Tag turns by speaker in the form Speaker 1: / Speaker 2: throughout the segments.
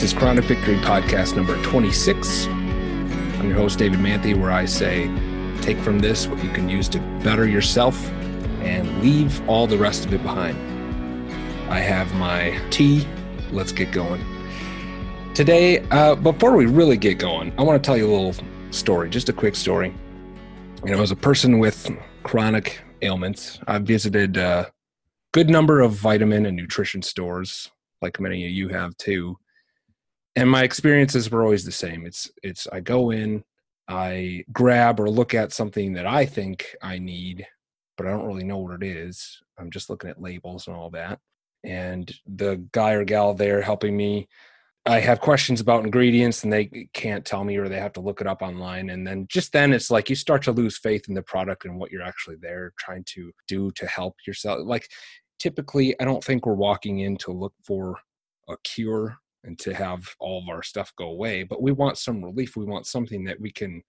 Speaker 1: This is Chronic Victory Podcast number 26. I'm your host, David Manthe, where I say take from this what you can use to better yourself and leave all the rest of it behind. I have my tea. Let's get going. Today, uh, before we really get going, I want to tell you a little story, just a quick story. You know, as a person with chronic ailments, I've visited a good number of vitamin and nutrition stores, like many of you have too and my experiences were always the same. It's it's i go in i grab or look at something that i think i need but i don't really know what it is. I'm just looking at labels and all that. And the guy or gal there helping me i have questions about ingredients and they can't tell me or they have to look it up online. And then just then it's like you start to lose faith in the product and what you're actually there trying to do to help yourself. Like typically i don't think we're walking in to look for a cure and to have all of our stuff go away but we want some relief. We want something that we can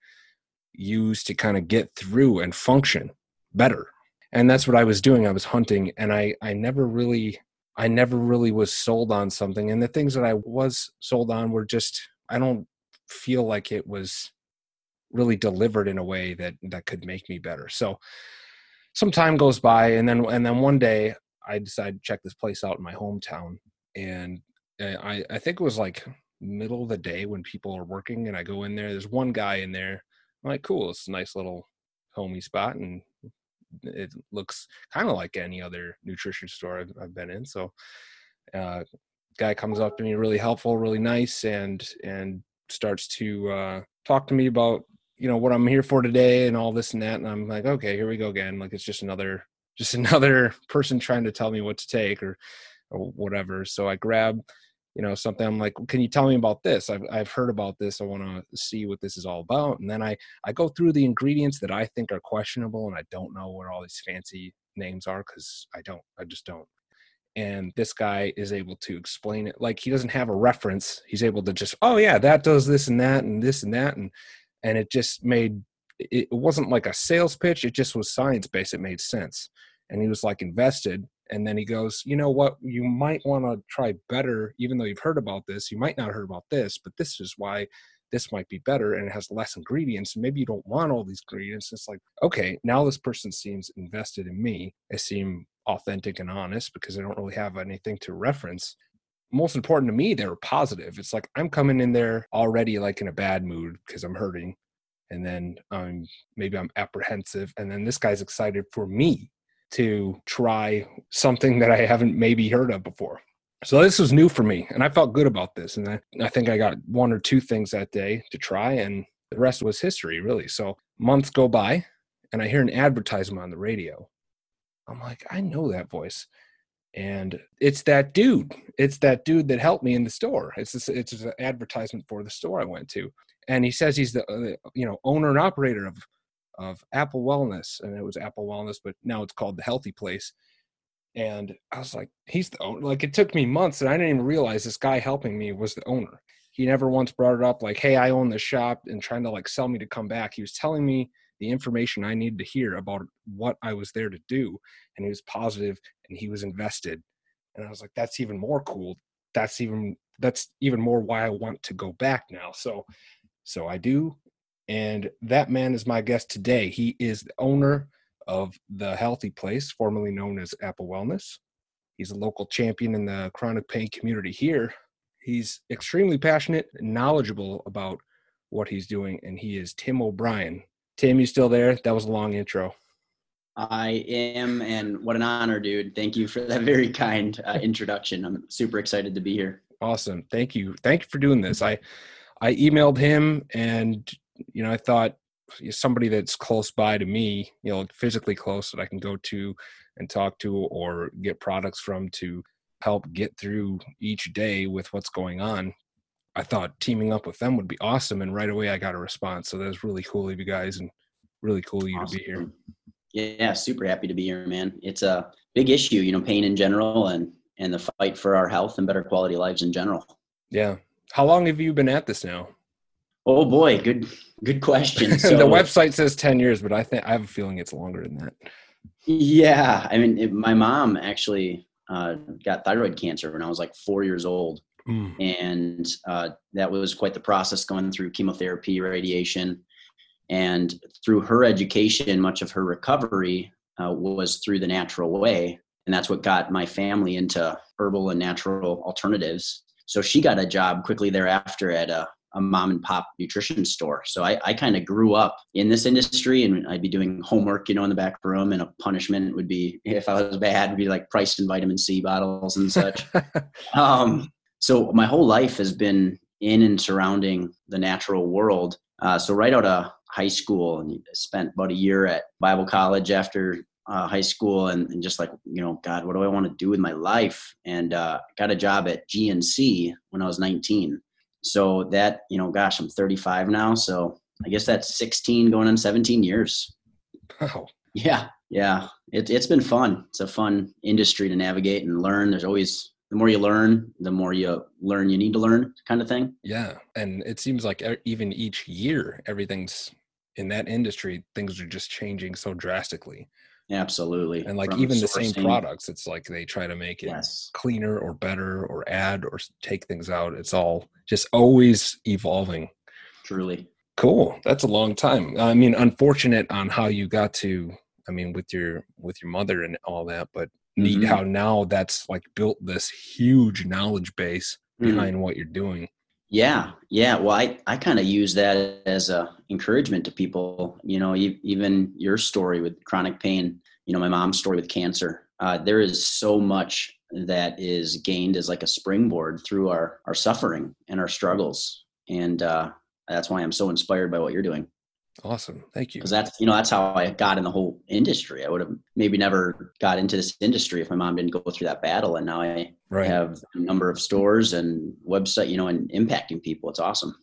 Speaker 1: use to kind of get through and function better. And that's what i was doing. I was hunting and i i never really i never really was sold on something. And the things that i was sold on were just i don't feel like it was really delivered in a way that that could make me better. So some time goes by and then and then one day i decided to check this place out in my hometown and I, I think it was like middle of the day when people are working and I go in there. There's one guy in there. I'm like, cool, it's a nice little homey spot and it looks kind of like any other nutrition store I've, I've been in. So, uh, guy comes up to me, really helpful, really nice, and and starts to uh, talk to me about you know what I'm here for today and all this and that. And I'm like, okay, here we go again. Like it's just another just another person trying to tell me what to take or or whatever. So I grab you know something i'm like can you tell me about this? I've, I've heard about this. I want to see what this is all about. And then i i go through the ingredients that i think are questionable and i don't know what all these fancy names are because i don't i just don't. And this guy is able to explain it like he doesn't have a reference. He's able to just oh yeah that does this and that and this and that and and it just made it wasn't like a sales pitch it just was science based it made sense and he was like invested and then he goes you know what? You might want to try better even though you've heard about this you might not heard about this but this is why this might be better and it has less ingredients maybe you don't want all these ingredients. It's like okay now this person seems invested in me. They seem authentic and honest because they don't really have anything to reference. Most important to me they were positive. It's like i'm coming in there already like in a bad mood because i'm hurting and then um, maybe i'm apprehensive and then this guy's excited for me to try something that I haven't maybe heard of before. So this was new for me, and I felt good about this. And I, I think I got one or two things that day to try, and the rest was history, really. So months go by, and I hear an advertisement on the radio. I'm like, I know that voice, and it's that dude. It's that dude that helped me in the store. It's this, it's an advertisement for the store I went to, and he says he's the uh, you know owner and operator of of Apple Wellness, and it was Apple Wellness, but now it's called the Healthy Place. And I was like, he's the owner. Like it took me months, and I didn't even realize this guy helping me was the owner. He never once brought it up like, "Hey, I own the shop," and trying to like sell me to come back. He was telling me the information I needed to hear about what I was there to do, and he was positive and he was invested. And I was like, that's even more cool. That's even that's even more why I want to go back now. So so I do and that man is my guest today. He is the owner of the Healthy Place, formerly known as Apple Wellness. He's a local champion in the chronic pain community here. He's extremely passionate and knowledgeable about what he's doing, and he is Tim O'Brien. Tim, you still there? That was a long intro.
Speaker 2: I am, and what an honor, dude. Thank you for that very kind uh, introduction. I'm super excited to be here.
Speaker 1: Awesome. Thank you. Thank you for doing this. I I emailed him and you know, I thought somebody that's close by to me, you know, physically close that I can go to and talk to or get products from to help get through each day with what's going on. I thought teaming up with them would be awesome. And right away I got a response. So that was really cool of you guys and really cool of you awesome. to be here.
Speaker 2: Yeah, super happy to be here, man. It's a big issue, you know, pain in general and and the fight for our health and better quality lives in general.
Speaker 1: Yeah. How long have you been at this now?
Speaker 2: Oh boy, good good question. So,
Speaker 1: the website says 10 years, but I think I have a feeling it's longer than that.
Speaker 2: Yeah, I mean, it, my mom actually uh, got thyroid cancer when I was like four years old. mm. and uh, that was quite the process going through chemotherapy, radiation, and through her education, much of her recovery uh, was through the natural way, and that's what got my family into herbal and natural alternatives. So she got a job quickly thereafter at a a mom and pop nutrition store. So I, I kind of grew up in this industry and I'd be doing homework, you know, in the back room and a punishment would be, if I was bad, would be like price and vitamin C bottles and such. um, so my whole life has been in and surrounding the natural world. Uh, so right out of high school and spent about a year at Bible college after uh, high school and, and, just like, you know, God, what do I want to do with my life? And uh, got a job at GNC when I was 19 so that you know gosh i'm 35 now so i guess that's 16 going on 17 years.
Speaker 1: Wow.
Speaker 2: Yeah yeah. It, it's been fun. It's a fun industry to navigate and learn. There's always the more you learn the more you learn you need to learn kind of thing.
Speaker 1: Yeah and it seems like even each year everything's in that industry things are just changing so drastically
Speaker 2: Absolutely.
Speaker 1: And like From even sourcing. the same products, it's like they try to make it yes. cleaner or better or add or take things out. It's all just always evolving.
Speaker 2: Truly.
Speaker 1: Cool. That's a long time. I mean, unfortunate on how you got to I mean with your with your mother and all that, but mm-hmm. neat how now that's like built this huge knowledge base mm-hmm. behind mm-hmm. what you're doing.
Speaker 2: Yeah, yeah. Well, I, I kind of use that as a encouragement to people. You know, even your story with chronic pain. You know, my mom's story with cancer. Uh, there is so much that is gained as like a springboard through our our suffering and our struggles, and uh, that's why I'm so inspired by what you're doing.
Speaker 1: Awesome. Thank you.
Speaker 2: Because that's, you know, that's how I got in the whole industry. I would have maybe never got into this industry if my mom didn't go through that battle. And now I right. have a number of stores and website, you know, and impacting people. It's awesome.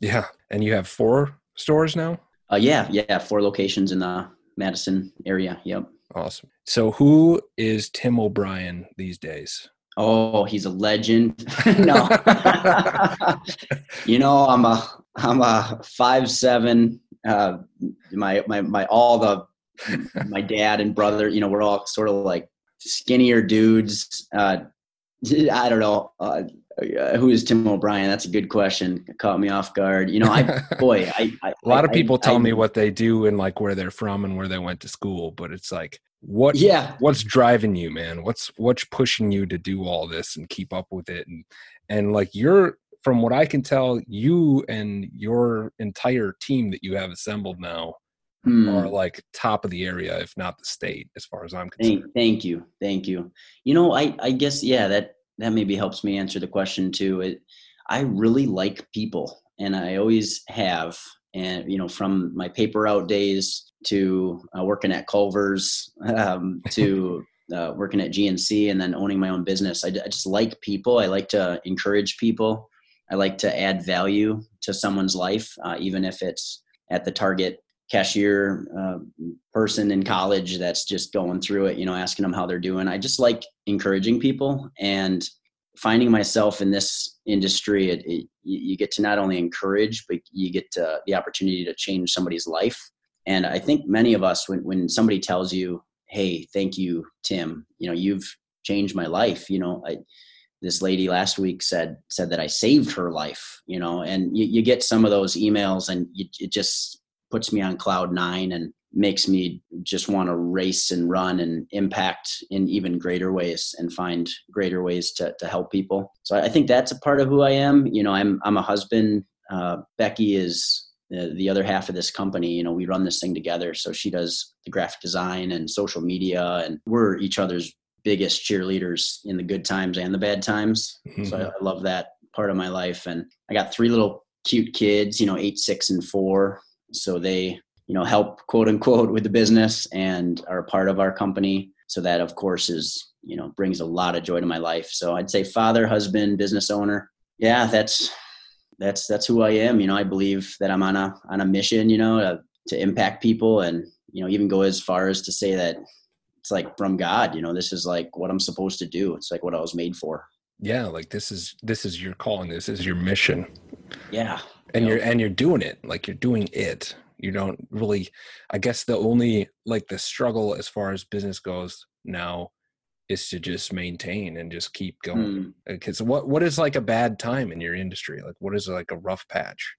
Speaker 1: Yeah. And you have four stores now?
Speaker 2: Uh, yeah. Yeah. Four locations in the Madison area. Yep.
Speaker 1: Awesome. So who is Tim O'Brien these days?
Speaker 2: Oh, he's a legend. no. you know, I'm a I'm a five seven uh, my my my all the my dad and brother, you know, we're all sort of like skinnier dudes. Uh, I don't know. Uh, who is Tim O'Brien? That's a good question. It caught me off guard. You know, I boy, I, I
Speaker 1: a lot
Speaker 2: I,
Speaker 1: of people I, tell me what they do and like where they're from and where they went to school, but it's like what
Speaker 2: yeah
Speaker 1: what's driving you man what's what's pushing you to do all this and keep up with it and and like you're from what I can tell, you and your entire team that you have assembled now hmm. are like top of the area, if not the state, as far as I'm concerned.
Speaker 2: Thank, thank you, thank you. You know, I I guess yeah, that that maybe helps me answer the question too. It, I really like people, and I always have. And you know, from my paper out days to uh, working at Culver's um, to uh, working at GNC and then owning my own business. I, I, just like people. I like to encourage people. I like to add value to someone's life, uh, even if it's at the target cashier uh, person in college that's just going through it, you know, asking them how they're doing. I just like encouraging people and finding myself in this industry. It, it, you get to not only encourage, but you get to, the opportunity to change somebody's life. And I think many of us, when, when somebody tells you, Hey, thank you, Tim, you know, you've changed my life, you know, I, this lady last week said said that I saved her life, you know, and you, you get some of those emails and you, it just puts me on cloud nine and makes me just want to race and run and impact in even greater ways and find greater ways to, to help people. So I think that's a part of who I am. You know, I'm, I'm a husband. Uh, Becky is the, the other half of this company. You know, we run this thing together. So she does the graphic design and social media and we're each other's biggest cheerleaders in the good times and the bad times. Mm-hmm. So I, I, love that part of my life. And I got three little cute kids, you know, eight, six, and four. So they, you know, help quote unquote with the business and are a part of our company. So that of course is, you know, brings a lot of joy to my life. So I'd say father, husband, business owner. Yeah, that's that's that's who I am. You know, I believe that I'm on a on a mission, you know, to, to impact people and you know even go as far as to say that it's like from God, you know, this is like what I'm supposed to do. It's like what I was made for.
Speaker 1: Yeah, like this is this is your calling. This is your mission.
Speaker 2: Yeah.
Speaker 1: And you are and you're doing it. Like you're doing it. You don't really I guess the only like the struggle as far as business goes now is to just maintain and just keep going. Because mm. what what is like a bad time in your industry? Like what is like a rough patch?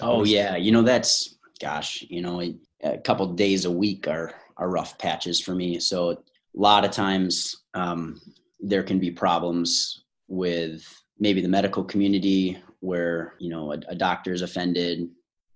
Speaker 2: Oh yeah, you know that's gosh, you know a couple days a week are are rough patches for me. So a lot of times um, there can be problems with maybe the medical community where you know a, a doctor is offended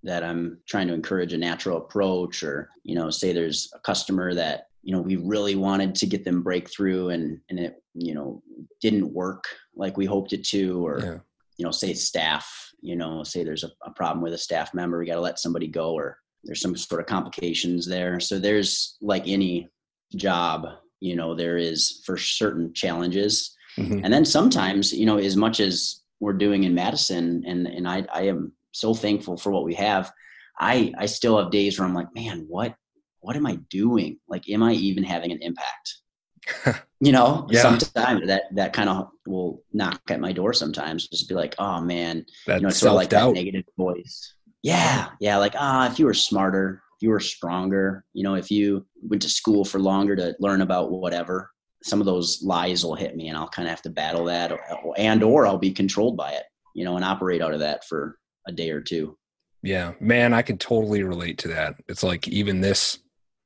Speaker 2: that I'm trying to encourage a natural approach, or you know, say there's a customer that you know we really wanted to get them breakthrough and and it you know didn't work like we hoped it to, or yeah. you know, say staff, you know, say there's a, a problem with a staff member, we got to let somebody go, or there's some sort of complications there. So there's like any job, you know, there is for certain challenges. Mm-hmm. And then sometimes, you know, as much as we're doing in Madison and and I I am so thankful for what we have. I I still have days where I'm like, man, what what am I doing? Like, am I even having an impact? you know, yeah. sometimes that that kind of will knock at my door. Sometimes just be like, oh man,
Speaker 1: that
Speaker 2: you know,
Speaker 1: it's sort of like that
Speaker 2: negative voice. Yeah, yeah, like ah, if you were smarter, if you were stronger, you know, if you went to school for longer to learn about whatever, some of those lies will hit me, and I'll kind of have to battle that, and or I'll be controlled by it, you know, and operate out of that for a day or two.
Speaker 1: Yeah, man, I can totally relate to that. It's like even this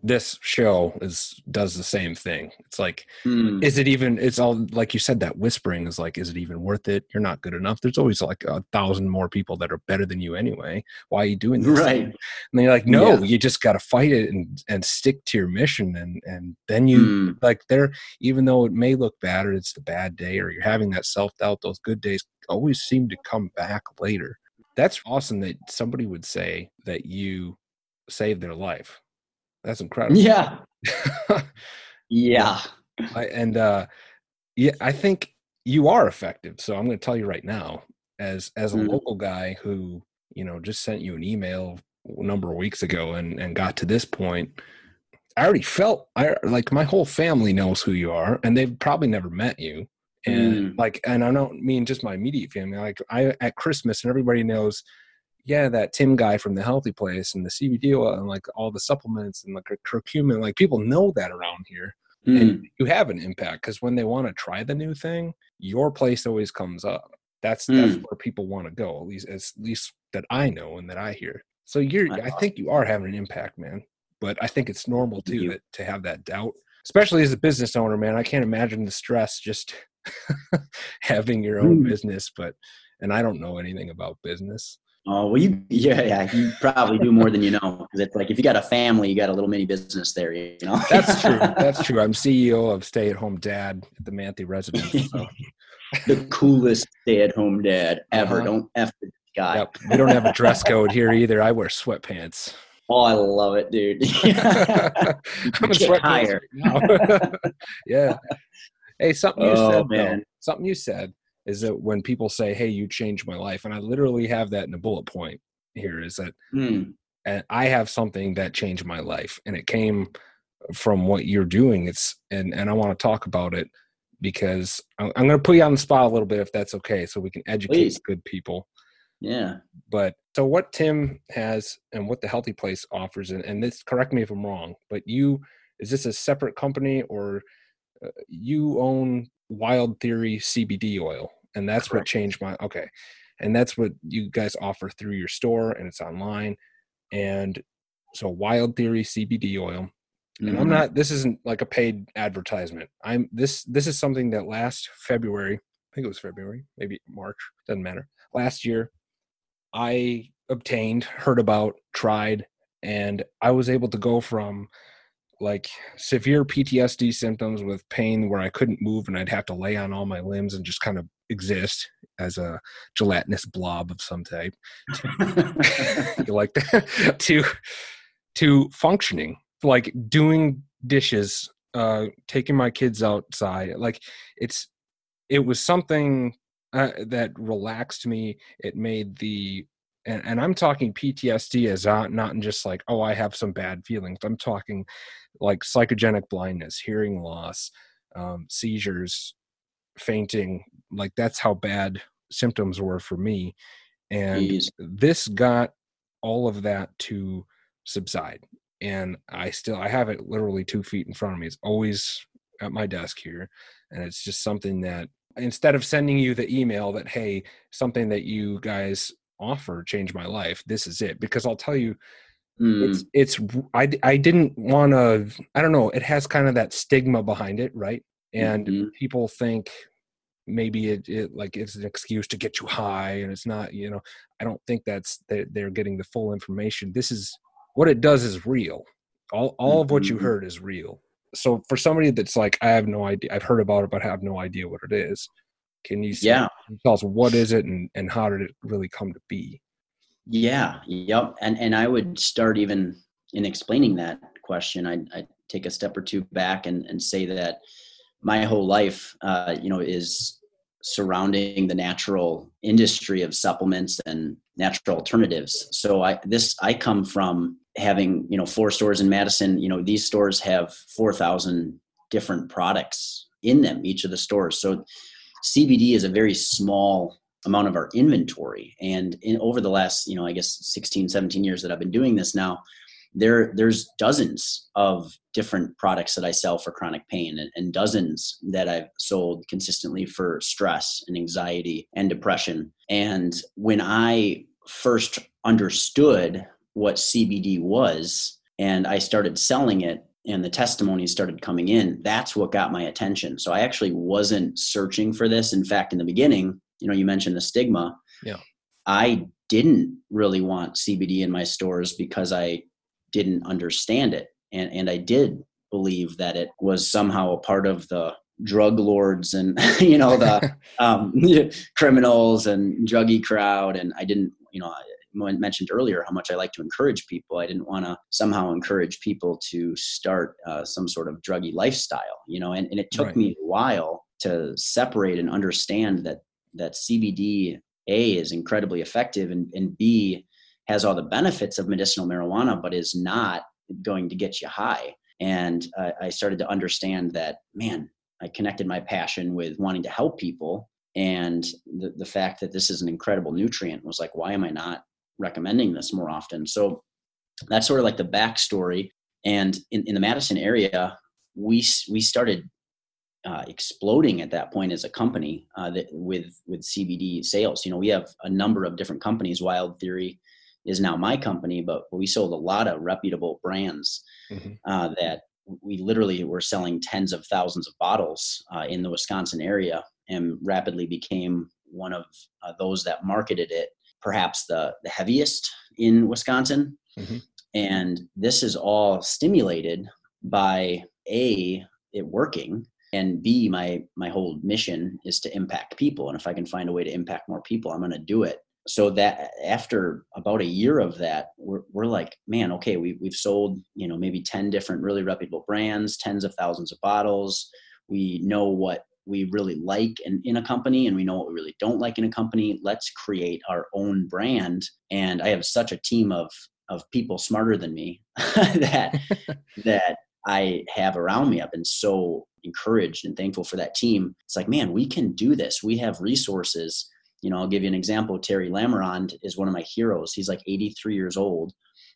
Speaker 1: this show is does the same thing. It's like, mm. is it even? It's all like you said. That whispering is like, is it even worth it? You're not good enough. There's always like a thousand more people that are better than you anyway. Why are you doing this?
Speaker 2: Right.
Speaker 1: And then you're like, no, yeah. you just got to fight it and and stick to your mission. And and then you mm. like there, even though it may look bad or it's the bad day or you're having that self doubt, those good days always seem to come back later that's awesome that somebody would say that you saved their life. That's incredible.
Speaker 2: Yeah. yeah.
Speaker 1: I, and uh, yeah, I think you are effective. So I'm going to tell you right now, as as a mm. local guy who you know just sent you an email a number of weeks ago and and got to this point. I already felt I like my whole family knows who you are, and they've probably never met you and mm. like and i don't mean just my immediate family like i at christmas and everybody knows yeah that tim guy from the healthy place and the cbd oil and like all the supplements and like curcumin like people know that around here mm. and you have an impact because when they want to try the new thing your place always comes up that's mm. that's where people want to go at least at least that i know and that i hear so you're i think you are having an impact man but i think it's normal too that to have that doubt especially as a business owner man i can't imagine the stress just having your own mm. business, but and I don't know anything about business.
Speaker 2: Oh well, you yeah yeah you probably do more than you know because it's like if you got a family, you got a little mini business there. You know
Speaker 1: that's true. That's true. I'm CEO of Stay at Home Dad at the Manthe residence. So.
Speaker 2: the coolest stay at home dad ever. Uh-huh. Don't f the guy. Yep.
Speaker 1: We don't have a dress code here either. I wear sweatpants.
Speaker 2: Oh, I love it, dude. I'm a sweatpants
Speaker 1: right yeah. Hey, something you oh, said, man. Though, something you said is that when people say, "Hey, you changed my life," and I literally have that in a bullet point here, is that mm. I have something that changed my life, and it came from what you're doing. It's and and I want to talk about it because I'm, I'm going to put you on the spot a little bit if that's okay, so we can educate Please. good people.
Speaker 2: Yeah.
Speaker 1: But so what Tim has and what the Healthy Place offers, and, and this correct me if I'm wrong, but you is this a separate company or you own Wild Theory CBD oil, and that's Correct. what changed my okay. And that's what you guys offer through your store, and it's online. And so, Wild Theory CBD oil. And mm-hmm. I'm not. This isn't like a paid advertisement. I'm this. This is something that last February, I think it was February, maybe March, doesn't matter. Last year, I obtained, heard about, tried, and I was able to go from like severe PTSD symptoms with pain where I couldn't move and I'd have to lay on all my limbs and just kind of exist as a gelatinous blob of some type. you like that? to to functioning, like doing dishes, uh, taking my kids outside. Like it's it was something uh, that relaxed me. It made the and, and I'm talking PTSD as not, not just like, oh, I have some bad feelings. I'm talking like psychogenic blindness, hearing loss, um, seizures, fainting. Like that's how bad symptoms were for me. And Jeez. this got all of that to subside. And I still I have it literally two feet in front of me. It's always at my desk here, and it's just something that instead of sending you the email that hey something that you guys offer changed my life this is it because i'll tell you mm. it's it's i i didn't want to i don't know it has kind of that stigma behind it right and mm-hmm. people think maybe it, it like it's an excuse to get you high and it's not you know i don't think that's they're, they're getting the full information this is what it does is real all all mm-hmm. of what you mm-hmm. heard is real so for somebody that's like i have no idea i've heard about it but i have no idea what it is can you say, yeah. tell us what is it and, and how did it really come to be?
Speaker 2: Yeah yep and and i would start even in explaining that question i'd, I'd take a step or two back and, and say that my whole life uh, you know is surrounding the natural industry of supplements and natural alternatives. So i this i come from having you know four stores in madison you know these stores have 4000 different products in them each of the stores. So cbd is a very small amount of our inventory and in over the last you know i guess 16 17 years that i've been doing this now there there's dozens of different products that I sell for chronic pain and, and, dozens that I've sold consistently for stress and anxiety and depression. And when I first understood what CBD was and I started selling it and the testimonies started coming in, that's what got my attention. So I actually wasn't searching for this. In fact, in the beginning, you know, you mentioned the stigma.
Speaker 1: Yeah.
Speaker 2: I didn't really want CBD in my stores because I didn't understand it. And, and I did believe that it was somehow a part of the drug lords and you know the um, criminals and druggy crowd and i didn't you know I mentioned earlier how much i like to encourage people i didn't want to somehow encourage people to start uh, some sort of druggy lifestyle you know and, and it took right. me a while to separate and understand that that cbd a is incredibly effective and, and b has all the benefits of medicinal marijuana, but is not going to get you high. And uh, I started to understand that, man, I connected my passion with wanting to help people. And the, the fact that this is an incredible nutrient was like, why am I not recommending this more often? So that's sort of like the backstory. And in, in the Madison area, we, we started uh, exploding at that point as a company uh, that with with CBD sales. You know, we have a number of different companies. Wild Theory is now my company, but we sold a lot of reputable brands mm-hmm. uh, that we literally were selling tens of thousands of bottles uh, in the Wisconsin area and rapidly became one of uh, those that marketed it, perhaps the, the heaviest in Wisconsin. Mm-hmm. And this is all stimulated by A, it working, and b my my whole mission is to impact people and if i can find a way to impact more people i'm going to do it so that after about a year of that we're, we're like man okay we, we've sold you know maybe 10 different really reputable brands tens of thousands of bottles we know what we really like in, in a company and we know what we really don't like in a company let's create our own brand and i have such a team of of people smarter than me that that i have around me i've been so encouraged and thankful for that team it's like man we can do this we have resources you know, I'll give you an example. Terry Lemerond is one of my heroes. He's like 83 years old.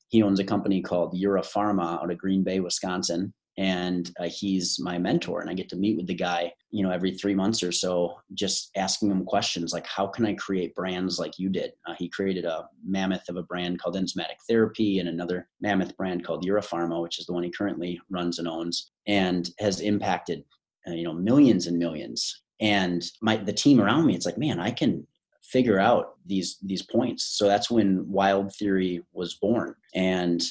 Speaker 2: He owns a company called EuroPharma out of Green Bay, Wisconsin. And uh, he's my mentor. And I get to meet with the guy, you know, every three months or so, just asking him questions like, how can I create brands like you did? Uh, he created a mammoth of a brand called Enzymatic Therapy and another mammoth brand called EuroPharma, which is the one he currently runs and owns, and has impacted, uh, you know, millions and millions and my the team around me it's like man i can figure out these these points. So that's when Wild Theory was born, and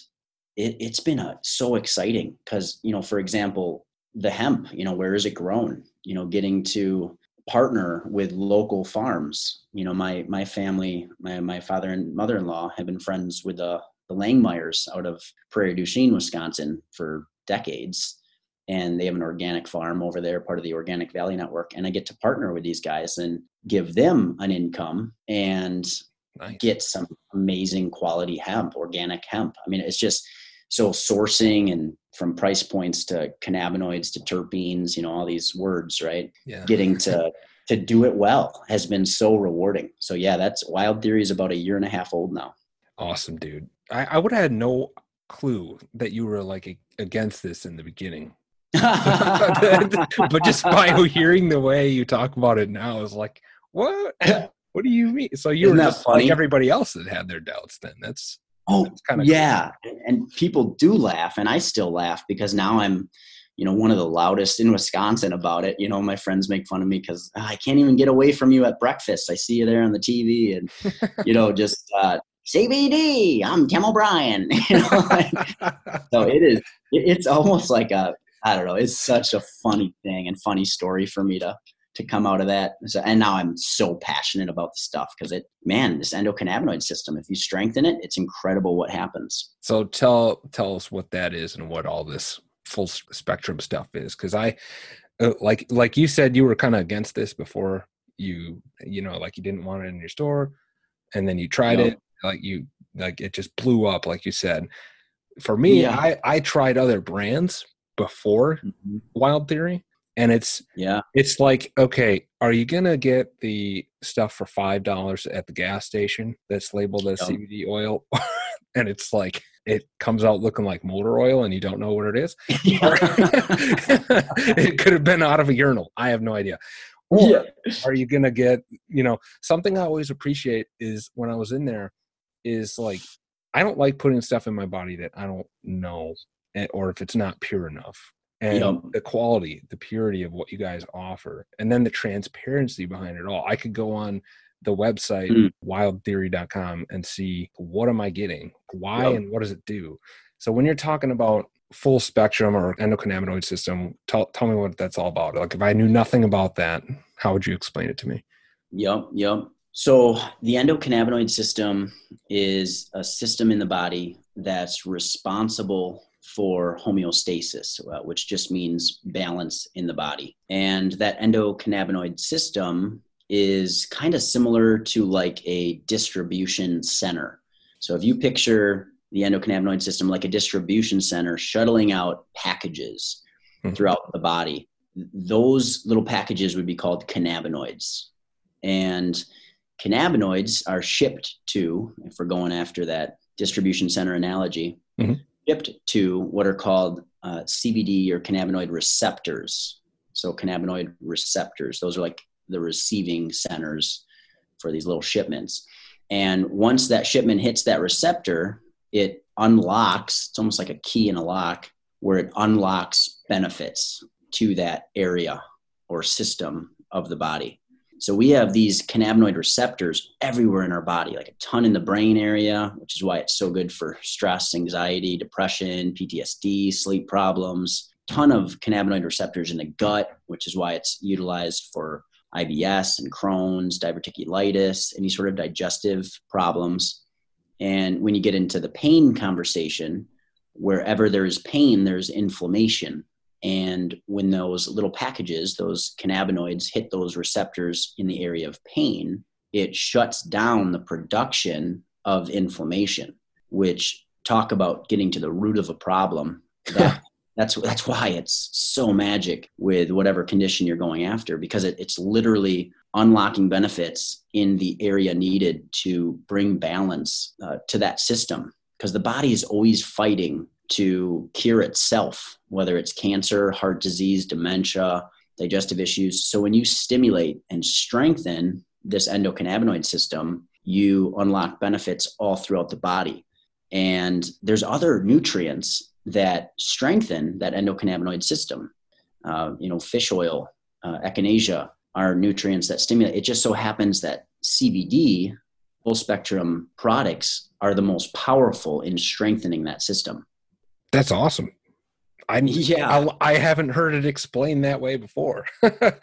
Speaker 2: it, has been a, so exciting because you know, for example, the hemp. You know, where is it grown? You know, getting to partner with local farms. You know, my my family, my my father and mother in law have been friends with the the Langmeyers out of Prairie du Chien, Wisconsin, for decades and they have an organic farm over there, part of the Organic Valley Network. And I get to partner with these guys and give them an income and nice. get some amazing quality hemp, organic hemp. I mean, it's just so sourcing and from price points to cannabinoids to terpenes, you know, all these words, right?
Speaker 1: Yeah.
Speaker 2: Getting to to do it well has been so rewarding. So yeah, that's Wild Theory is about a year and a half old now.
Speaker 1: Awesome, dude. I, I would have had no clue that you were like against this in the beginning. but just by hearing the way you talk about it now, is like, what? What do you mean? So you
Speaker 2: Isn't
Speaker 1: were just like
Speaker 2: funny?
Speaker 1: everybody else that had their doubts. Then that's
Speaker 2: Oh,
Speaker 1: that's kind of
Speaker 2: yeah. And people do laugh, and I still laugh because now I'm, you know, one of the loudest in Wisconsin about it. You know, my friends make fun of me because I can't even get away from you at breakfast. I see you there on the TV, and you know, just uh, CBD. I'm Tim O'Brien. you know, like, so it is. It's almost like a. I don't know. It's such a funny thing and funny story for me to to come out of that. So, and now I'm so passionate about the stuff because it, man, this endocannabinoid system. If you strengthen it, it's incredible what happens.
Speaker 1: So tell tell us what that is and what all this full spectrum stuff is, because I uh, like like you said you were kind of against this before you you know like you didn't want it in your store, and then you tried
Speaker 2: Yep.
Speaker 1: it like you like it just blew up like you said. For me,
Speaker 2: Yeah.
Speaker 1: I I tried other brands before Wild Theory, and it's
Speaker 2: Yeah.
Speaker 1: it's like okay are you gonna get the stuff for five dollars at the gas station that's labeled as
Speaker 2: Yep.
Speaker 1: cbd oil and it's like it comes out looking like motor oil and you don't know what it is it could have been out of a urinal i have no idea or
Speaker 2: Yeah.
Speaker 1: are you gonna get you know something i always appreciate is when i was in there is like i don't like putting stuff in my body that i don't know eh, or if it's not pure enough and
Speaker 2: Yep.
Speaker 1: the quality the purity of what you guys offer and then the transparency behind it all i could go on the website
Speaker 2: Mm.
Speaker 1: wildtheory.com and see what am i getting why
Speaker 2: Yep.
Speaker 1: and what does it do so when you're talking about full spectrum or endocannabinoid system tell, tell me what that's all about like if i knew nothing about that how would you explain it to me
Speaker 2: Yep, yep. So the endocannabinoid system is a system in the body that's responsible for homeostasis, uh, which just means balance in the body. And that endocannabinoid system is kind of similar to like a distribution center. So if you picture the endocannabinoid system like a distribution center shuttling out packages
Speaker 1: Mhm.
Speaker 2: throughout the body, those little packages would be called cannabinoids and cannabinoids are shipped to if we're going after that distribution center analogy
Speaker 1: Mhm.
Speaker 2: To what are called uh, cbd or cannabinoid receptors. So cannabinoid receptors those are like the receiving centers for these little shipments. And once that shipment hits that receptor it unlocks it's almost like a key in a lock where it unlocks benefits to that area or system of the body so we have these cannabinoid receptors everywhere in our body, like a ton in the brain area, which is why it's so good for stress, anxiety, depression, PTSD, sleep problems. Ton of cannabinoid receptors in the gut, which is why it's utilized for IBS and Crohn's, diverticulitis, any sort of digestive problems. And when you get into the pain conversation, wherever there is pain, there's inflammation. And when those little packages, those cannabinoids, hit those receptors in the area of pain, it shuts down the production of inflammation, which talk about getting to the root of a problem. That, that's, that's why it's so magic with whatever condition you're going after, because it, it's literally unlocking benefits in the area needed to bring balance uh, to that system. Because the body is always fighting to cure itself, whether it's cancer, heart disease, dementia, digestive issues. So when you stimulate and strengthen this endocannabinoid system, you unlock benefits all throughout the body. And there's other nutrients that strengthen that endocannabinoid system. Uh, you know, fish oil, uh, echinacea are nutrients that stimulate. It just so happens that CBD, full spectrum products, are the most powerful in strengthening that system.
Speaker 1: That's awesome. I
Speaker 2: Yeah.
Speaker 1: I, I haven't heard it explained that way before. it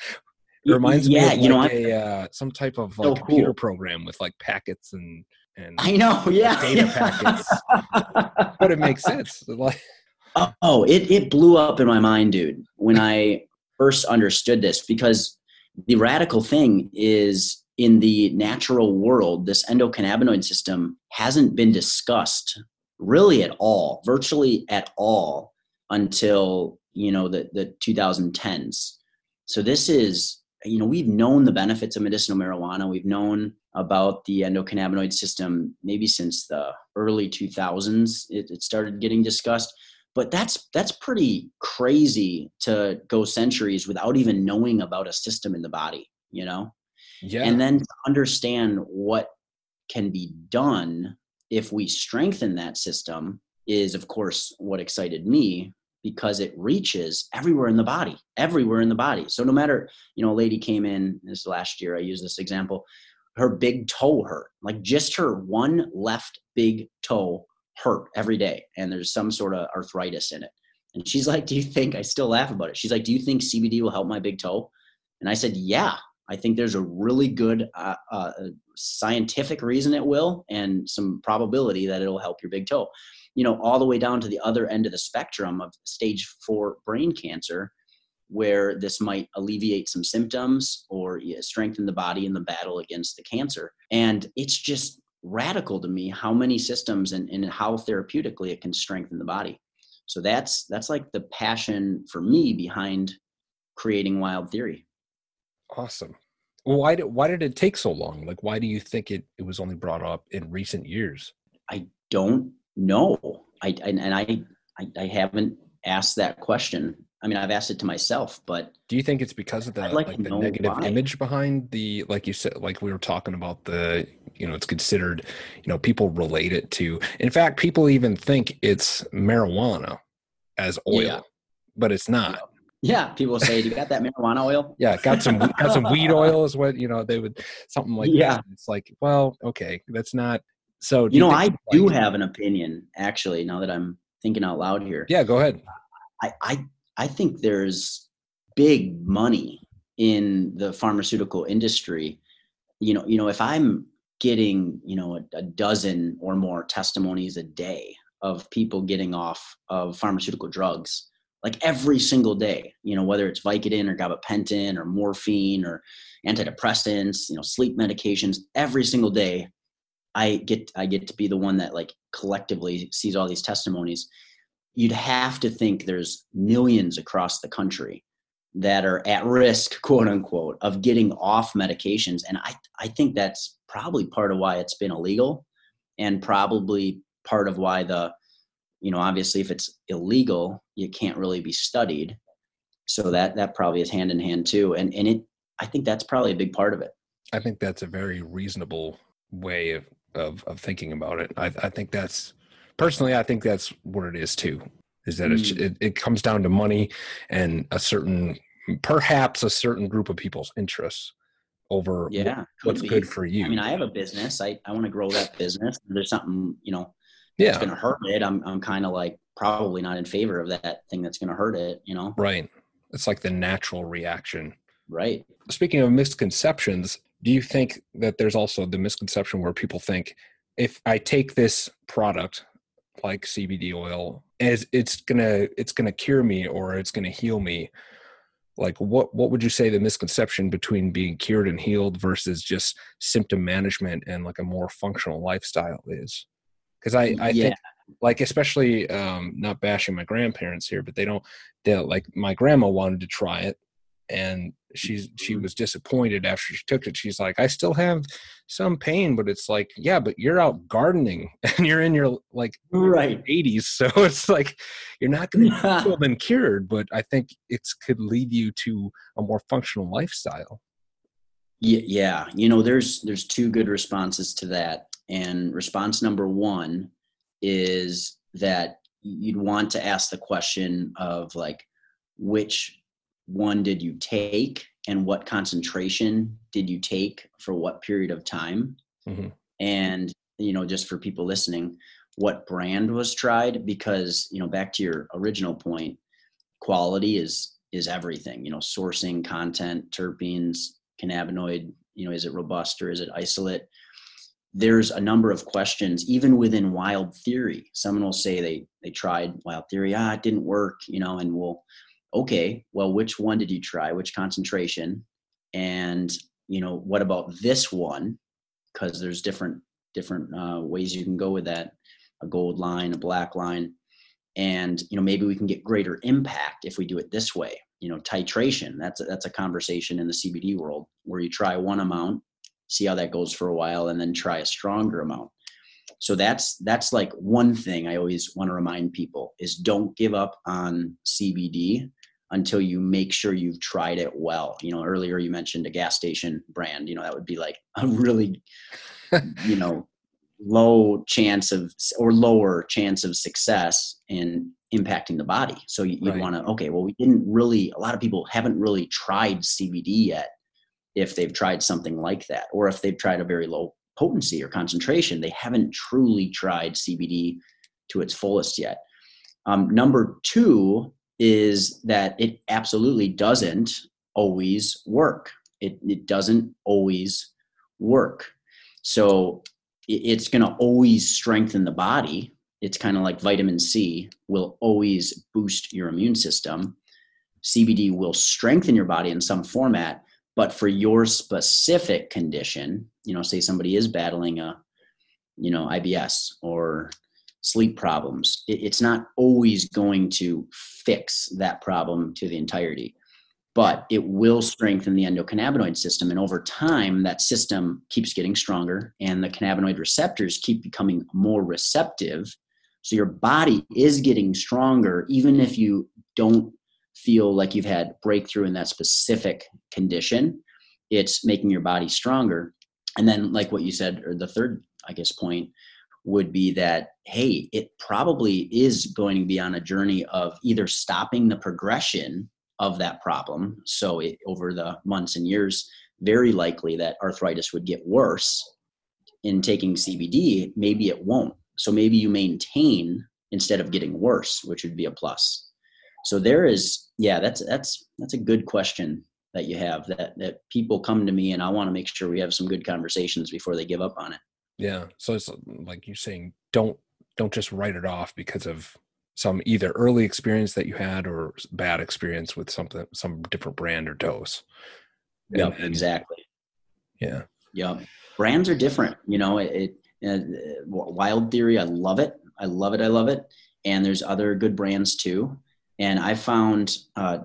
Speaker 1: reminds
Speaker 2: yeah,
Speaker 1: me of
Speaker 2: you know,
Speaker 1: like a uh, some type of
Speaker 2: So
Speaker 1: computer
Speaker 2: cool.
Speaker 1: program with like packets and and
Speaker 2: I know, yeah.
Speaker 1: data packets. but it makes sense. Like
Speaker 2: Oh, it, it blew up in my mind, dude, when I first understood this because the radical thing is in the natural world, this endocannabinoid system hasn't been discussed really at all, virtually at all until, you know, the, the 2010s. So this is, you know, we've known the benefits of medicinal marijuana. We've known about the endocannabinoid system maybe since the early 2000s. It, it started getting discussed but that's that's pretty crazy to go centuries without even knowing about a system in the body you know
Speaker 1: yeah
Speaker 2: and then to understand what can be done if we strengthen that system is of course what excited me because it reaches everywhere in the body everywhere in the body. So no matter you know a lady came in this last year i use this example her big toe hurt like just her one left big toe hurt every day and there's some sort of arthritis in it. And she's like do you think i still laugh about it she's like do you think cbd will help my big toe? And i said yeah i think there's a really good uh, uh, scientific reason it will and some probability that it'll help your big toe you know all the way down to the other end of the spectrum of stage four brain cancer where this might alleviate some symptoms or strengthen the body in the battle against the cancer. And it's just radical to me how many systems and, and how therapeutically it can strengthen the body. So that's that's like the passion for me behind creating wild theory.
Speaker 1: Awesome. Well, why did why did it take so long? Like why do you think it, it was only brought up in recent years?
Speaker 2: I don't know i, I and I, I i haven't asked that question I mean, I've asked it to myself, but
Speaker 1: do you think it's because of the like, like the negative why. image behind the like you said, like we were talking about the you know it's considered you know people relate it to. In fact, people even think it's marijuana as oil, yeah. but it's not.
Speaker 2: Yeah, people say, "Do you got that marijuana oil?"
Speaker 1: yeah, got some got some weed oil is what you know they would something like yeah. That. It's like, well, okay, that's not. So
Speaker 2: you know, I do have an opinion actually. Now that I'm thinking out loud here.
Speaker 1: Yeah, go ahead.
Speaker 2: I, I I think there's big money in the pharmaceutical industry. You know, you know, if I'm getting, you know, a, a dozen or more testimonies a day of people getting off of pharmaceutical drugs, like every single day, you know, whether it's Vicodin or gabapentin or morphine or antidepressants, you know, sleep medications, every single day, I get I get to be the one that like collectively sees all these testimonies you'd have to think there's millions across the country that are at risk, quote unquote, of getting off medications. And I, I think that's probably part of why it's been illegal and probably part of why the, you know, obviously if it's illegal, you can't really be studied. So that, that probably is hand in hand too. And, and it, I think that's probably a big part of it.
Speaker 1: I think that's a very reasonable way of, of, of thinking about it. I, I think that's, personally, I think that's what it is too. Is that mm. it, it comes down to money and a certain, perhaps a certain group of people's interests over
Speaker 2: yeah
Speaker 1: what's be. good for you.
Speaker 2: I mean, I have a business. I, I want to grow that business. There's something, you know,
Speaker 1: yeah.
Speaker 2: it's going to hurt it. I'm, I'm kind of like probably not in favor of that thing that's going to hurt it, you know?
Speaker 1: Right. It's like the natural reaction.
Speaker 2: Right.
Speaker 1: Speaking of misconceptions, do you think that there's also the misconception where people think if I take this product, like CBD oil as it's gonna it's gonna cure me or it's gonna heal me like what what would you say the misconception between being cured and healed versus just symptom management and like a more functional lifestyle is because i i yeah. think like especially um not bashing my grandparents here but they don't they like my grandma wanted to try it and she's she mm-hmm. was disappointed after she took it. She's like i still have some pain but it's like yeah but you're out gardening and you're in your like
Speaker 2: right.
Speaker 1: 80s so it's like you're not going to feel been cured but i think it's could lead you to a more functional lifestyle.
Speaker 2: Yeah, yeah you know there's there's two good responses to that and response number one is that you'd want to ask the question of like which one did you take and what concentration did you take for what period of time? Mm-hmm. and you know just for people listening what brand was tried? Because you know back to your original point quality is is everything you know sourcing content terpenes cannabinoid you know is it robust or is it isolate? There's a number of questions even within wild theory. Someone will say they they tried wild theory ah it didn't work you know and we'll okay, well, which one did you try? Which concentration? And you know, what about this one? Because there's different different uh, ways you can go with that. A gold line, a black line, and you know maybe we can get greater impact if we do it this way. You know, titration. That's a, that's a conversation in the CBD world where you try one amount, see how that goes for a while, and then try a stronger amount. so that's that's like one thing i always want to remind people is don't give up on cbd until you make sure you've tried it well. You know earlier you mentioned a gas station brand you know that would be like a really you know low chance of or lower chance of success in impacting the body. So you, right. want to okay well we didn't really a lot of people haven't really tried cbd yet if they've tried something like that or if they've tried a very low potency or concentration they haven't truly tried cbd to its fullest yet. Um, number two is that it absolutely doesn't always work it, it doesn't always work so it's going to always strengthen the body. It's kind of like vitamin C will always boost your immune system. CBD will strengthen your body in some format, but for your specific condition, you know, say somebody is battling a, you know, IBS or sleep problems, it's not always going to fix that problem to the entirety but it will strengthen the endocannabinoid system. And over time, that system keeps getting stronger and the cannabinoid receptors keep becoming more receptive. So your body is getting stronger, even if you don't feel like you've had breakthrough in that specific condition. It's making your body stronger. And then, like what you said, or the third, I guess, point would be that, hey, it probably is going to be on a journey of either stopping the progression of that problem. So it, over the months and years, very likely that arthritis would get worse in taking CBD. Maybe it won't. So maybe you maintain instead of getting worse, which would be a plus. So there is, yeah, that's that's that's a good question that you have. That that people come to me, and I want to make sure we have some good conversations before they give up on it.
Speaker 1: Yeah. So it's like you're saying, don't don't just write it off because of some either early experience that you had or bad experience with something some different brand or dose
Speaker 2: yeah exactly
Speaker 1: yeah
Speaker 2: yeah brands are different you know it, it uh, wild theory i love it i love it i love it and there's other good brands too and i found uh,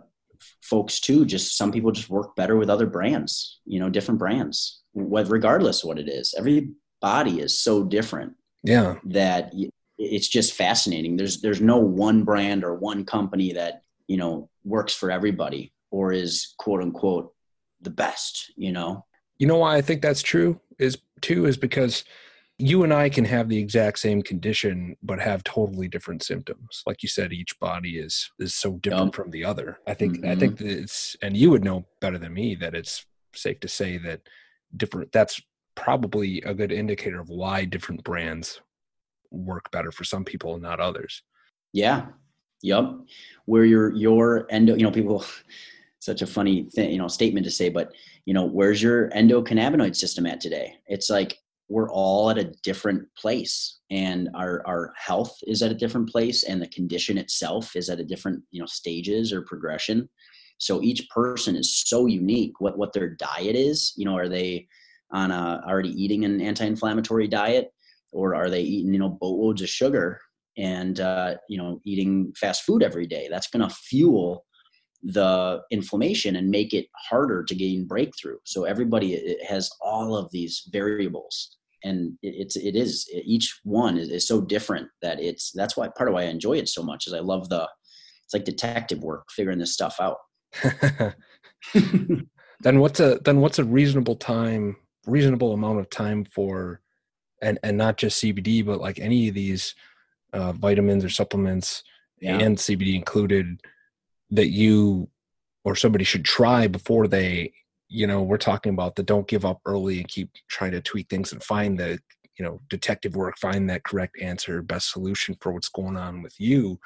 Speaker 2: folks too just some people just work better with other brands you know different brands regardless what it is every body is so different
Speaker 1: yeah
Speaker 2: that it's just fascinating. There's there's no one brand or one company that you know works for everybody or is quote unquote the best. You know.
Speaker 1: You know why I think that's true is too is because you and I can have the exact same condition but have totally different symptoms. Like you said, each body is is so different yep. from the other. I think mm-hmm. I think that it's and you would know better than me that it's safe to say that different that's probably a good indicator of why different brands work better for some people and not others.
Speaker 2: Yeah. Yep. Where your your endo, you know, people such a funny thing, you know, statement to say, but you know, where's your endocannabinoid system at today? It's like we're all at a different place and our our health is at a different place and the condition itself is at a different, you know, stages or progression. So each person is so unique what what their diet is, you know, are they on a already eating an anti-inflammatory diet? Or are they eating you know boatloads of sugar and uh, you know eating fast food every day? That's going to fuel the inflammation and make it harder to gain breakthrough. So everybody has all of these variables. And it's it is each one is, is so different that it's that's why part of why i enjoy it so much is i love the it's like detective work figuring this stuff out.
Speaker 1: Then what's a then what's a reasonable time reasonable amount of time for and and not just CBD, but like any of these uh, vitamins or supplements yeah. and CBD included that you or somebody should try before they you know we're talking about the don't give up early and keep trying to tweak things and find the you know detective work find that correct answer best solution for what's going on with you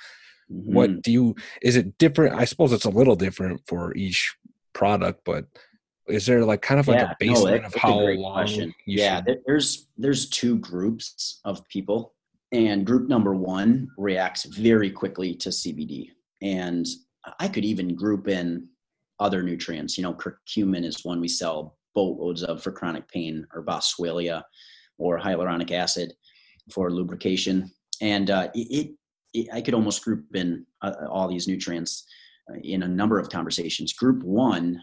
Speaker 1: mm-hmm. what do you is it different i suppose it's a little different for each product but is there like kind of like yeah, a baseline no, of how long
Speaker 2: yeah should... there's there's two groups of people and group number one reacts very quickly to cbd and i could even group in other nutrients you know curcumin is one we sell boatloads of for chronic pain or boswellia or hyaluronic acid for lubrication and uh, it, it, i could almost group in uh, all these nutrients uh, in a number of conversations. Group one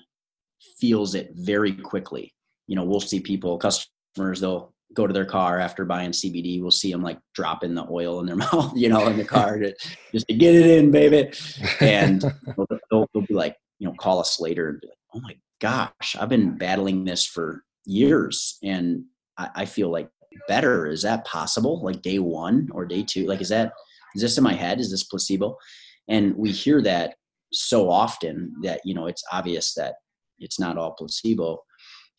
Speaker 2: feels it very quickly. You know, we'll see people, customers, they'll go to their car after buying CBD, we'll see them like dropping the oil in their mouth, you know, in the car to, just to get it in, baby. And they'll, they'll, they'll be like, you know, call us later and be like, oh my gosh, I've been battling this for years and I, I feel like better. Is that possible? Like day one or day two? Like, is that, is this in my head? Is this placebo? And we hear that so often that, you know, it's obvious that it's not all placebo.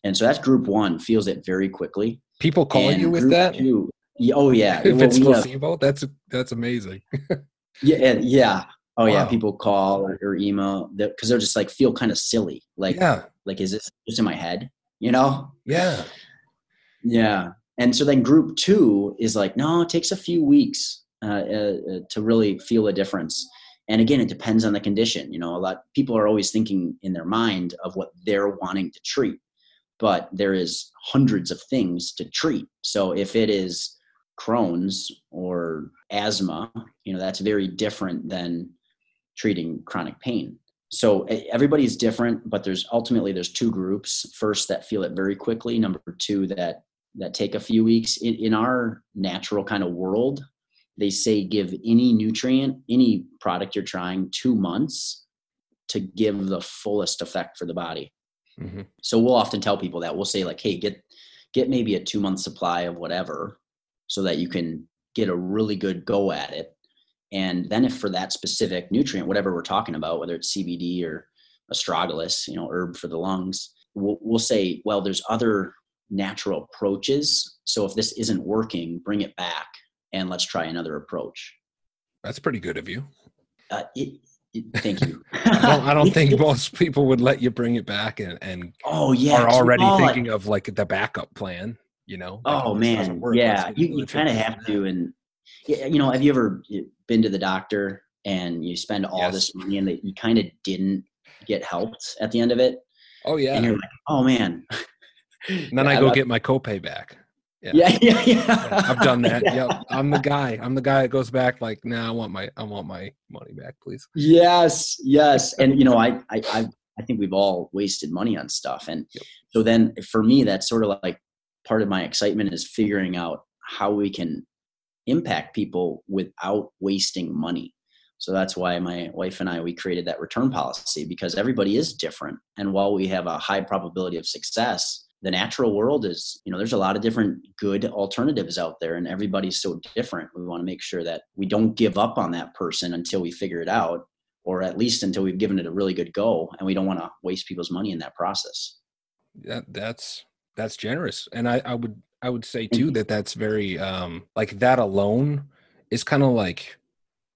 Speaker 2: And so that's group one feels it very quickly.
Speaker 1: People call and you with that?
Speaker 2: Two, oh yeah.
Speaker 1: if well, it's placebo, have, that's, that's amazing.
Speaker 2: yeah. Yeah. Oh wow. yeah. People call or, or email because they're just like feel kind of silly. Like, yeah. like, is this just in my head? You know?
Speaker 1: Yeah.
Speaker 2: Yeah. And so then group two is like, no, it takes a few weeks uh, uh, to really feel a difference. And again, it depends on the condition. You know, a lot people are always thinking in their mind of what they're wanting to treat, but there is hundreds of things to treat. So if it is Crohn's or asthma, you know, that's very different than treating chronic pain. So everybody's different, but there's ultimately there's two groups. First that feel it very quickly. Number two that that take a few weeks. In, in our natural kind of world, they say give any nutrient, any product you're trying, two months to give the fullest effect for the body. Mm-hmm. So we'll often tell people that we'll say like, hey, get get maybe a two month supply of whatever, so that you can get a really good go at it. And then if for that specific nutrient, whatever we're talking about, whether it's CBD or astragalus, you know, herb for the lungs, we'll, we'll say, well, there's other natural approaches. So if this isn't working, bring it back and let's try another approach.
Speaker 1: That's pretty good of you.
Speaker 2: Uh, it, it, thank you.
Speaker 1: I don't, I don't think most people would let you bring it back and, and
Speaker 2: oh yeah,
Speaker 1: are already thinking of like the backup plan. You know.
Speaker 2: Like oh man, yeah, you, you kind of have to. And you know, have you ever been to the doctor and you spend all yes. this money and that you kind of didn't get helped at the end of it?
Speaker 1: Oh yeah.
Speaker 2: And you're like, oh man.
Speaker 1: And then yeah, I go get my copay back.
Speaker 2: Yeah. yeah, yeah, yeah.
Speaker 1: I've done that. Yeah, I'm the guy. I'm the guy that goes back like, nah, I want my, I want my money back, please.
Speaker 2: Yes, yes. And you know, I, I, I, I think we've all wasted money on stuff, and yep. so then for me, that's sort of like part of my excitement is figuring out how we can impact people without wasting money. So that's why my wife and I we created that return policy because everybody is different, and while we have a high probability of success the natural world is you know there's a lot of different good alternatives out there and everybody's so different. We want to make sure that we don't give up on that person until we figure it out or at least until we've given it a really good go and we don't want to waste people's money in that process.
Speaker 1: That that's that's generous. And i i would i would say too that that's very um like that alone is kind of like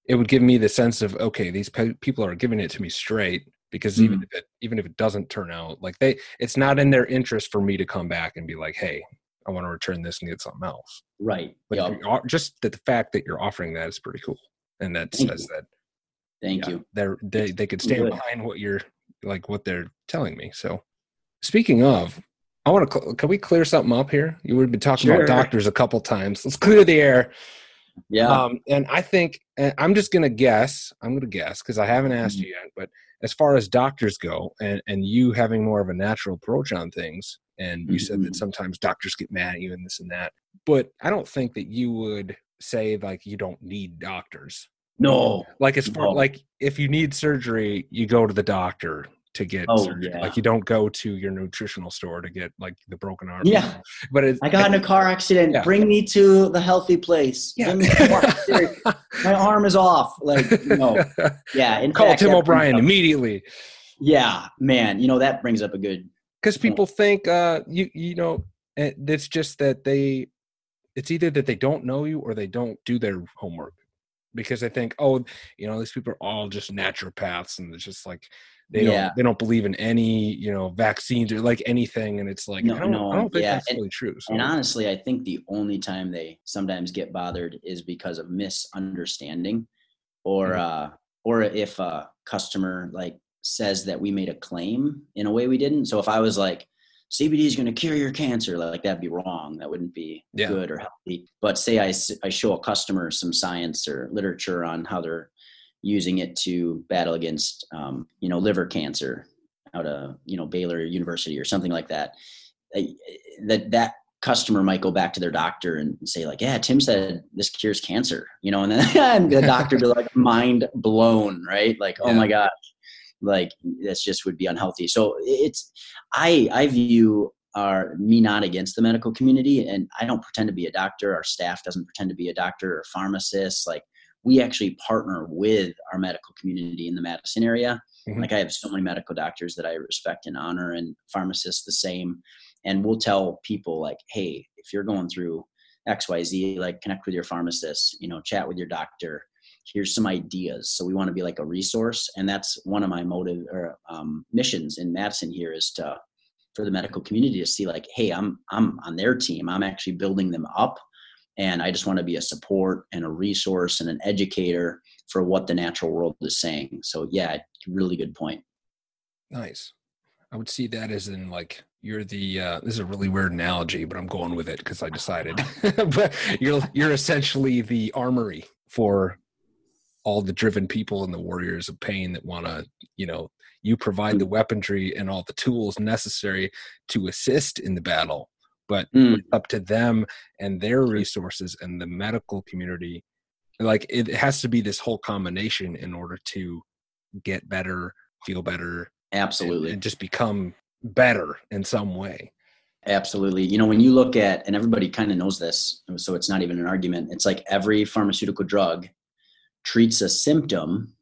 Speaker 1: it would give me the sense of okay these pe- people are giving it to me straight because mm even if it even if it doesn't turn out like they it's not in their interest for me to come back and be like hey i want to return this and get something else
Speaker 2: right
Speaker 1: but yep. just that the fact that you're offering that is pretty cool and that
Speaker 2: Thank
Speaker 1: says you. that
Speaker 2: Thank yeah, you.
Speaker 1: They're, they they could stand Good. behind what you're like what they're telling me. So, speaking of, I want to. Can we clear something up here? You would be talking sure. about doctors a couple times. Let's clear the air.
Speaker 2: Yeah.
Speaker 1: Um, and I think I'm just gonna guess. I'm gonna guess because I haven't asked mm-hmm. you yet. But as far as doctors go and, and you having more of a natural approach on things and you mm-hmm. said that mm-hmm. sometimes doctors get mad at you and this and that but i don't think that you would say like you don't need doctors
Speaker 2: no
Speaker 1: like as far no. like if you need surgery you go to the doctor to get oh. Yeah. Like you don't go to your nutritional store to get like the broken arm.
Speaker 2: Yeah. But it, I got in a car accident. Yeah. Bring me to the healthy place. Yeah. My arm is off. Like, no. Yeah.
Speaker 1: In Call fact, Tim O'Brien immediately.
Speaker 2: Yeah, man. You know, that brings up a good
Speaker 1: because people think uh you you know it's just that they it's either that they don't know you or they don't do their homework because they think oh you know these people are all just naturopaths and it's just like they yeah. don't they don't believe in any you know vaccines or like anything and it's like no, I, don't, no, I don't think yeah. that's and, really true
Speaker 2: so. and honestly i think the only time they sometimes get bothered is because of misunderstanding or mm-hmm. uh or if a customer like says that we made a claim in a way we didn't so if i was like CBD is going to cure your cancer. Like that'd be wrong. That wouldn't be yeah. good or healthy. But say I, I show a customer some science or literature on how they're using it to battle against um, you know liver cancer out of you know Baylor University or something like that. That that customer might go back to their doctor and say like, "Yeah, Tim said this cures cancer," you know, and then the doctor be like mind blown, right? Like, oh yeah. "Oh my gosh." Like this just would be unhealthy. So it's I I view our me not against the medical community and I don't pretend to be a doctor. Our staff doesn't pretend to be a doctor or pharmacist. Like we actually partner with our medical community in the Madison area. Mm-hmm. Like I have so many medical doctors that I respect and honor and pharmacists the same. And we'll tell people like hey if you're going through xyz like connect with your pharmacist you know chat with your doctor. Here's some ideas. So we want to be like a resource. And that's one of my motive or um, missions in madison here is to for the medical community to see like hey i'm i'm on their team. I'm actually building them up and i just want to be a support and a resource and an educator for what the natural world is saying. So yeah really good point.
Speaker 1: Nice. I would see that as in like you're the uh, this is a really weird analogy but i'm going with it because i decided. But you're you're essentially the armory for all the driven people and the warriors of pain that want to you know you provide the weaponry and all the tools necessary to assist in the battle but mm. up to them and their resources and the medical community like it has to be this whole combination in order to get better feel better
Speaker 2: absolutely
Speaker 1: and, and just become better in some way.
Speaker 2: Absolutely. You know, when you look at, and everybody kind of knows this, so it's not even an argument. It's like every pharmaceutical drug treats a symptom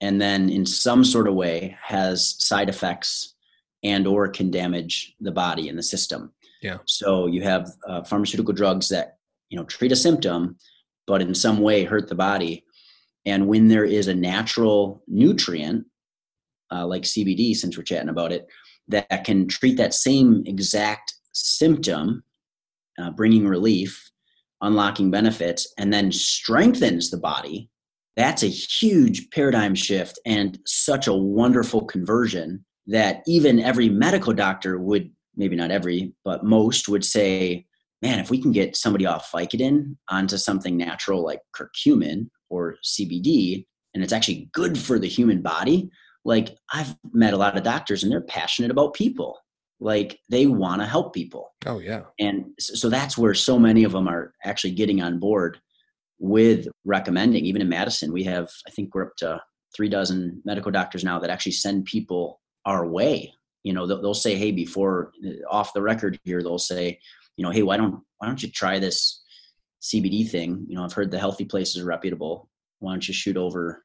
Speaker 2: and then in some sort of way has side effects and or can damage the body and the system.
Speaker 1: Yeah.
Speaker 2: So you have uh, pharmaceutical drugs that, you know, treat a symptom, but in some way hurt the body. And when there is a natural nutrient, uh, like CBD, since we're chatting about it, that can treat that same exact symptom, uh, bringing relief, unlocking benefits, and then strengthens the body, that's a huge paradigm shift and such a wonderful conversion that even every medical doctor would, maybe not every, but most would say, man, if we can get somebody off Vicodin onto something natural like curcumin or CBD, and it's actually good for the human body, like I've met a lot of doctors and they're passionate about people. Like they want to help people.
Speaker 1: Oh yeah.
Speaker 2: And so that's where so many of them are actually getting on board with recommending. Even in Madison, we have I think we're up to three dozen medical doctors now that actually send people our way. You know, they'll, they'll say, "Hey, before uh, off the record here, they'll say, you know, hey, why don't why don't you try this CBD thing? You know, I've heard the healthy place is reputable. Why don't you shoot over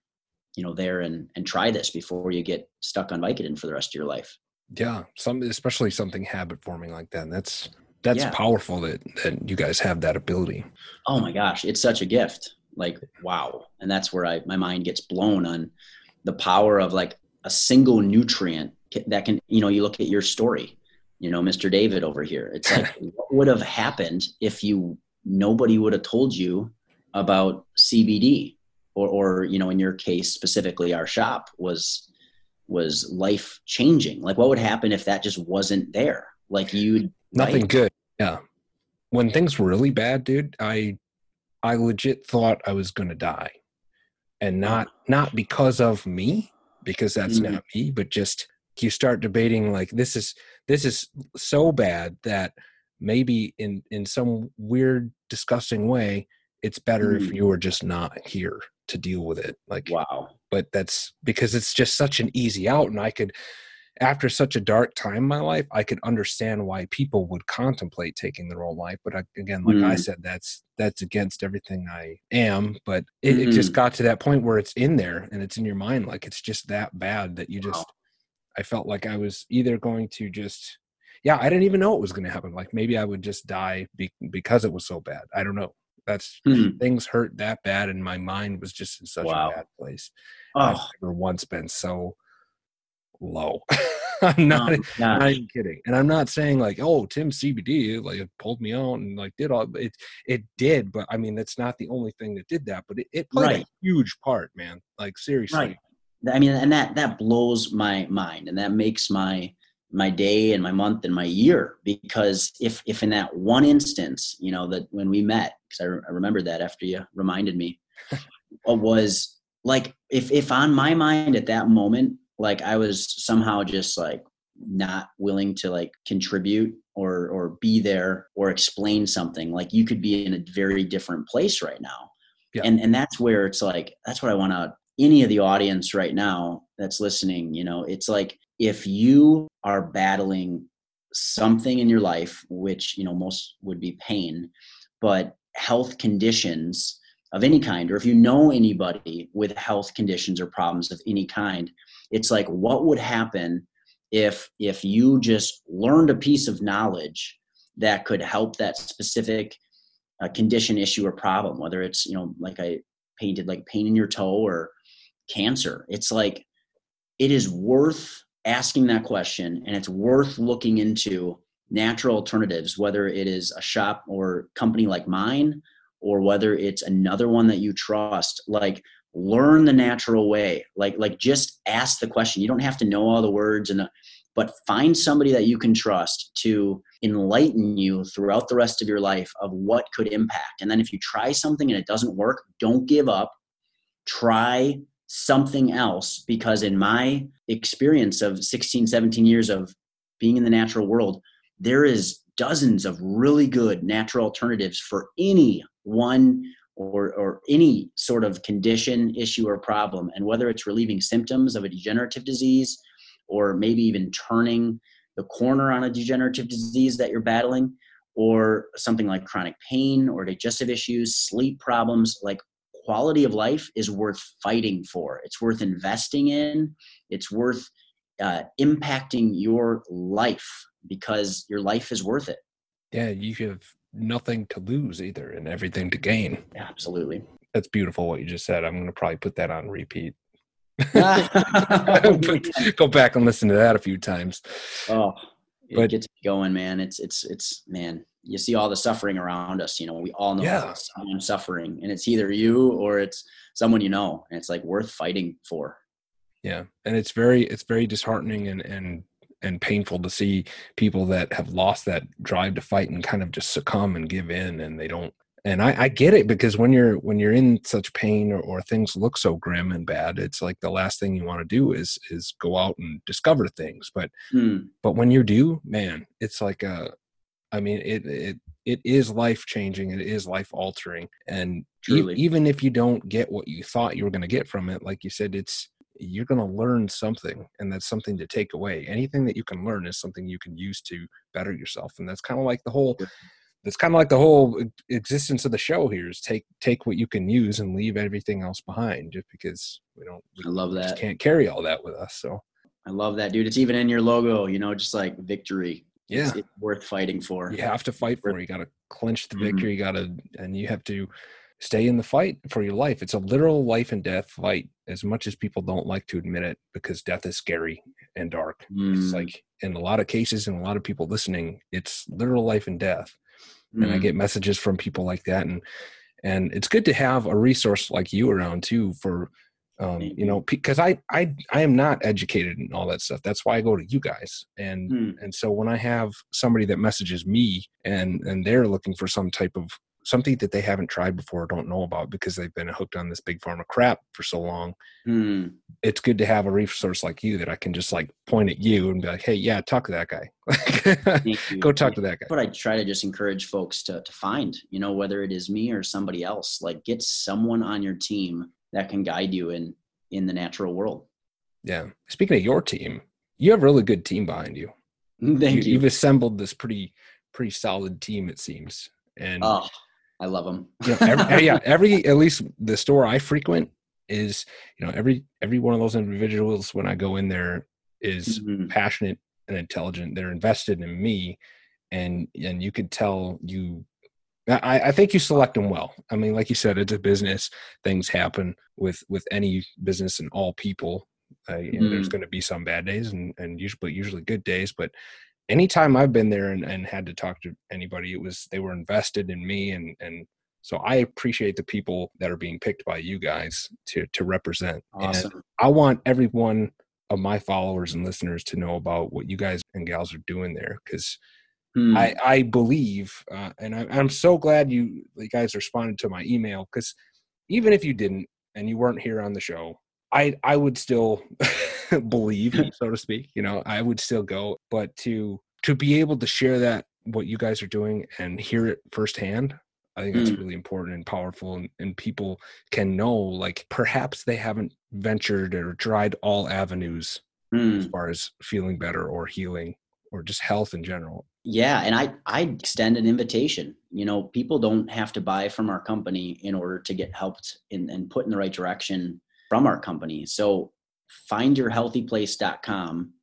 Speaker 2: you know there and and try this before you get stuck on Vicodin for the rest of your life.
Speaker 1: Yeah, some especially something habit forming like that. That's that's yeah. powerful that that you guys have that ability.
Speaker 2: Oh my gosh, it's such a gift. Like wow, and that's where I my mind gets blown on the power of like a single nutrient that can you know you look at your story you know mr david over here. It's like what would have happened if you nobody would have told you about cbd or, or you know in your case specifically our shop was was life changing like what would happen if that just wasn't there? Like you'd
Speaker 1: nothing right? good yeah. When things were really bad dude i i legit thought i was gonna die. And not not because of me because that's mm-hmm. not me but just you start debating like this is this is so bad that maybe in in some weird disgusting way it's better mm-hmm. if you were just not here to deal with it like
Speaker 2: wow
Speaker 1: but that's because it's just such an easy out and i could after such a dark time in my life i could understand why people would contemplate taking their own life but I, again like mm. i said that's that's against everything i am but it, mm. it, just got to that point where it's in there and it's in your mind like it's just that bad that you just wow. I felt like i was either going to just yeah i didn't even know it was going to happen like maybe i would just die be, because it was so bad i don't know that's mm-hmm. things hurt that bad, and my mind was just in such wow. a bad place. Oh. I've never once been so low. I'm not, not even kidding, and I'm not saying like, oh, Tim CBD like pulled me out and like did all it. It did, but I mean, that's not the only thing that did that, but it, it played right. a huge part, man. Like seriously. Right.
Speaker 2: I mean, and that that blows my mind, and that makes my my day and my month and my year because if if in that one instance you know that when we met because I, re- I remember that after you reminded me uh, was like if if on my mind at that moment like i was somehow just like not willing to like contribute or or be there or explain something like you could be in a very different place right now yeah. and and that's where it's like that's what i want to any of the audience right now that's listening you know it's like if you are battling something in your life which you know most would be pain but health conditions of any kind or if you know anybody with health conditions or problems of any kind it's like what would happen if if you just learned a piece of knowledge that could help that specific uh, condition issue or problem whether it's you know like i painted like pain in your toe or cancer. It's like it is worth asking that question and it's worth looking into natural alternatives whether it is a shop or company like mine or whether it's another one that you trust. Like learn the natural way. Like like just ask the question. You don't have to know all the words and the, but find somebody that you can trust to enlighten you throughout the rest of your life of what could impact. And then if you try something and it doesn't work don't give up. Try something else because in my experience of 16 17 years of being in the natural world there is dozens of really good natural alternatives for any one or, or any sort of condition, issue, or problem. And whether it's relieving symptoms of a degenerative disease or maybe even turning the corner on a degenerative disease that you're battling, or something like chronic pain or digestive issues, sleep problems, like quality of life is worth fighting for. It's worth investing in. It's worth uh, impacting your life because your life is worth it.
Speaker 1: Yeah, you have nothing to lose either and everything to gain.
Speaker 2: Absolutely.
Speaker 1: That's beautiful what you just said. I'm going to probably put that on repeat. go back and listen to that a few times.
Speaker 2: Oh, it but, gets going, man. It's it's it's man. You see all the suffering around us. You know, we all know yeah. someone suffering, and it's either you or it's someone you know, and it's like worth fighting for.
Speaker 1: Yeah, and it's very it's very disheartening and and and painful to see people that have lost that drive to fight and kind of just succumb and give in and they don't and I, I get it because when you're when you're in such pain or, or things look so grim and bad it's like the last thing you want to do is is go out and discover things but hmm. but when you do man it's like a i mean it it it is life changing it is life altering and e- even if you don't get what you thought you were going to get from it like you said it's you're going to learn something and that's something to take away. Anything that you can learn is something you can use to better yourself and that's kind of like the whole that's kind of like the whole existence of the show here is take take what you can use and leave everything else behind just because we don't we,
Speaker 2: i love that.
Speaker 1: can't carry all that with us so.
Speaker 2: I love that dude. It's even in your logo you know just like victory
Speaker 1: yeah
Speaker 2: it's, it's worth fighting for
Speaker 1: you have to fight for it you got to clinch the mm-hmm. victory mm-hmm. you got to and you have to stay in the fight for your life. It's a literal life and death fight, as much as people don't like to admit it, because death is scary and dark. Mm. It's like in a lot of cases, and a lot of people listening, it's literal life and death. Mm. And I mm. get messages from people like that, and and it's good to have a resource like you around too for. Um, you know, because I, I I am not educated in all that stuff. That's why I go to you guys, and mm. and so when I have somebody that messages me and and they're looking for some type of something that they haven't tried before or don't know about because they've been hooked on this big pharma crap for so long. Mm. It's good to have a resource like you that I can just like point at you and be like, hey, yeah, talk to that guy. Go talk to that guy.
Speaker 2: What I try to just encourage folks to, to find, you know, whether it is me or somebody else, like get someone on your team that can guide you in in the natural world.
Speaker 1: Yeah. Speaking of your team, you have a really good team behind you.
Speaker 2: Thank you.
Speaker 1: you. You've assembled this pretty pretty solid team, it seems. And
Speaker 2: oh, I love them.
Speaker 1: you know, every, yeah, every at least the store I frequent is you know every every one of those individuals when I go in there is mm-hmm. passionate and intelligent. They're invested in me, and and you could tell you. I, I think you select them well. I mean, like you said, it's a business. Things happen with with any business and all people. Uh, mm-hmm. There's going to be some bad days and and usually usually good days, but anytime I've been there and, and had to talk to anybody, it was they were invested in me and and so I appreciate the people that are being picked by you guys to to represent.
Speaker 2: Awesome.
Speaker 1: And I want every one of my followers and listeners to know about what you guys and gals are doing there because hmm. I I believe uh, and I, I'm so glad you, you guys responded to my email because even if you didn't and you weren't here on the show, I I would still believe, so to speak. You know, I would still go, but to to be able to share that what you guys are doing and hear it firsthand, I think that's
Speaker 2: Mm.
Speaker 1: really important and powerful, and, and people can know like perhaps they haven't ventured or tried all avenues as
Speaker 2: Mm.
Speaker 1: far as feeling better or healing or just health in general.
Speaker 2: Yeah, and I I extend an invitation. You know, people don't have to buy from our company in order to get helped in, and put in the right direction from our company. So findyourhealthyplace.com.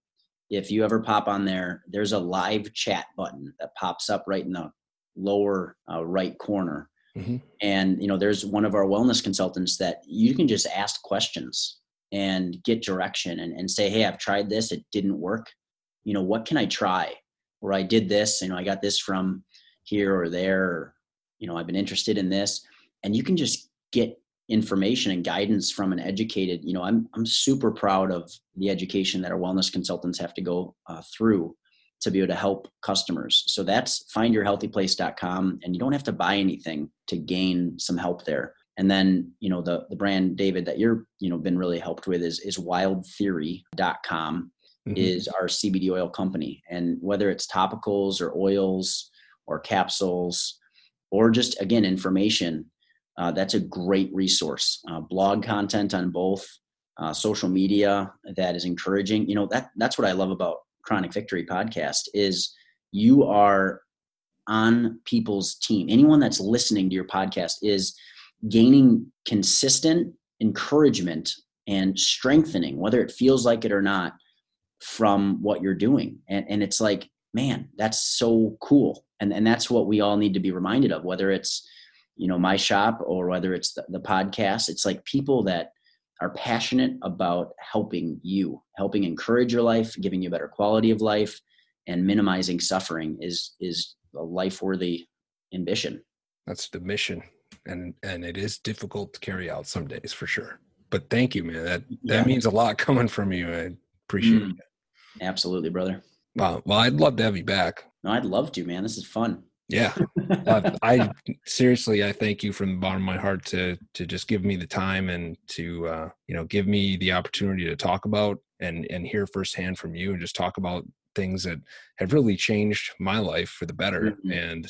Speaker 2: If you ever pop on there, there's a live chat button that pops up right in the lower uh, right corner.
Speaker 1: Mhm.
Speaker 2: And you know, there's one of our wellness consultants that you can just ask questions and get direction and, and say, hey, I've tried this, it didn't work. You know, what can I try? Or I did this, you know, I got this from here or there, or, you know, I've been interested in this. And you can just get information and guidance from an educated, you know, I'm I'm super proud of the education that our wellness consultants have to go uh, through to be able to help customers. So that's findyourhealthyplace.com and you don't have to buy anything to gain some help there. And then, you know, the the brand David that you're, you know, been really helped with is is wildtheory.com
Speaker 1: Mhm.
Speaker 2: is our CBD oil company. And whether it's topicals or oils or capsules or just again information, uh, that's a great resource. Uh, blog content on both, uh, social media that is encouraging. You know that that's what I love about Chronic Victory podcast is you are on people's team. Anyone that's listening to your podcast is gaining consistent encouragement and strengthening, whether it feels like it or not, from what you're doing. And, and it's like, man, that's so cool. And, and that's what we all need to be reminded of, whether it's, you know, my shop or whether it's the, the podcast. It's like people that are passionate about helping you, helping encourage your life, giving you a better quality of life, and minimizing suffering is is a life worthy ambition.
Speaker 1: That's the mission, and and it is difficult to carry out some days for sure. But thank you, man. That that
Speaker 2: Yeah.
Speaker 1: means a lot coming from you. I appreciate
Speaker 2: Mm.
Speaker 1: it.
Speaker 2: Absolutely, brother.
Speaker 1: Wow. Well, I'd love to have you back.
Speaker 2: No, I'd love to, man. This is fun.
Speaker 1: Yeah. Uh, I seriously, I thank you from the bottom of my heart to to just give me the time and to uh, you know give me the opportunity to talk about and and hear firsthand from you and just talk about things that have really changed my life for the better.
Speaker 2: Mhm.
Speaker 1: And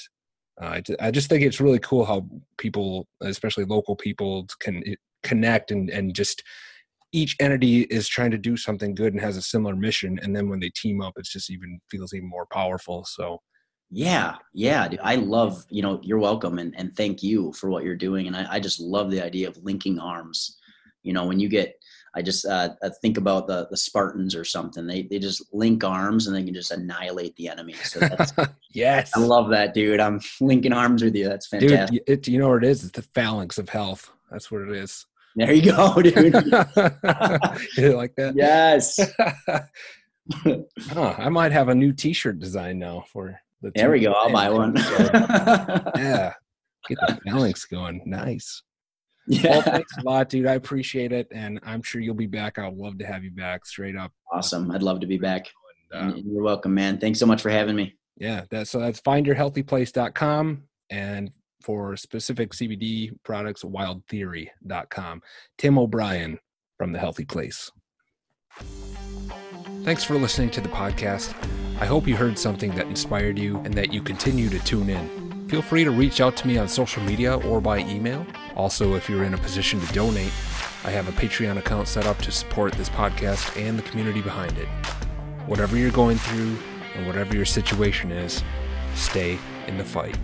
Speaker 1: uh, I I just think it's really cool how people, especially local people, can connect and and just each entity is trying to do something good and has a similar mission and then when they team up it's just even feels even more powerful so
Speaker 2: Yeah, yeah. dude. I love, you know, you're welcome and, and thank you for what you're doing. And I, I just love the idea of linking arms. You know, when you get, I just uh, I think about the, the Spartans or something. They, they just link arms and they can just annihilate the enemy. So that's,
Speaker 1: yes
Speaker 2: I love that, dude. I'm linking arms with you. That's
Speaker 1: Dude,
Speaker 2: fantastic.
Speaker 1: y- it, you know what it is? It's the phalanx of health. That's what it is.
Speaker 2: There you go, dude.
Speaker 1: you like that?
Speaker 2: yes.
Speaker 1: Huh, I might have a new T-shirt design now for the.
Speaker 2: There we go. I'll buy one.
Speaker 1: yeah, get the phalanx going. Nice. Well,
Speaker 2: yeah.
Speaker 1: thanks a lot, dude. I appreciate it, and I'm sure you'll be back. I'd love to have you back. Straight up.
Speaker 2: Awesome. I'd love to be back.
Speaker 1: And, uh,
Speaker 2: And You're welcome, man. Thanks so much for having me.
Speaker 1: yeah, that so that's findyourhealthyplace.com and for specific CBD products, wildtheory.com. Tim O'Brien from the Healthy Place. Thanks for listening to the podcast. I hope you heard something that inspired you and that you continue to tune in. Feel free to reach out to me on social media or by email. Also, if you're in a position to donate, I have a Patreon account set up to support this podcast and the community behind it. Whatever you're going through and whatever your situation is, stay in the fight.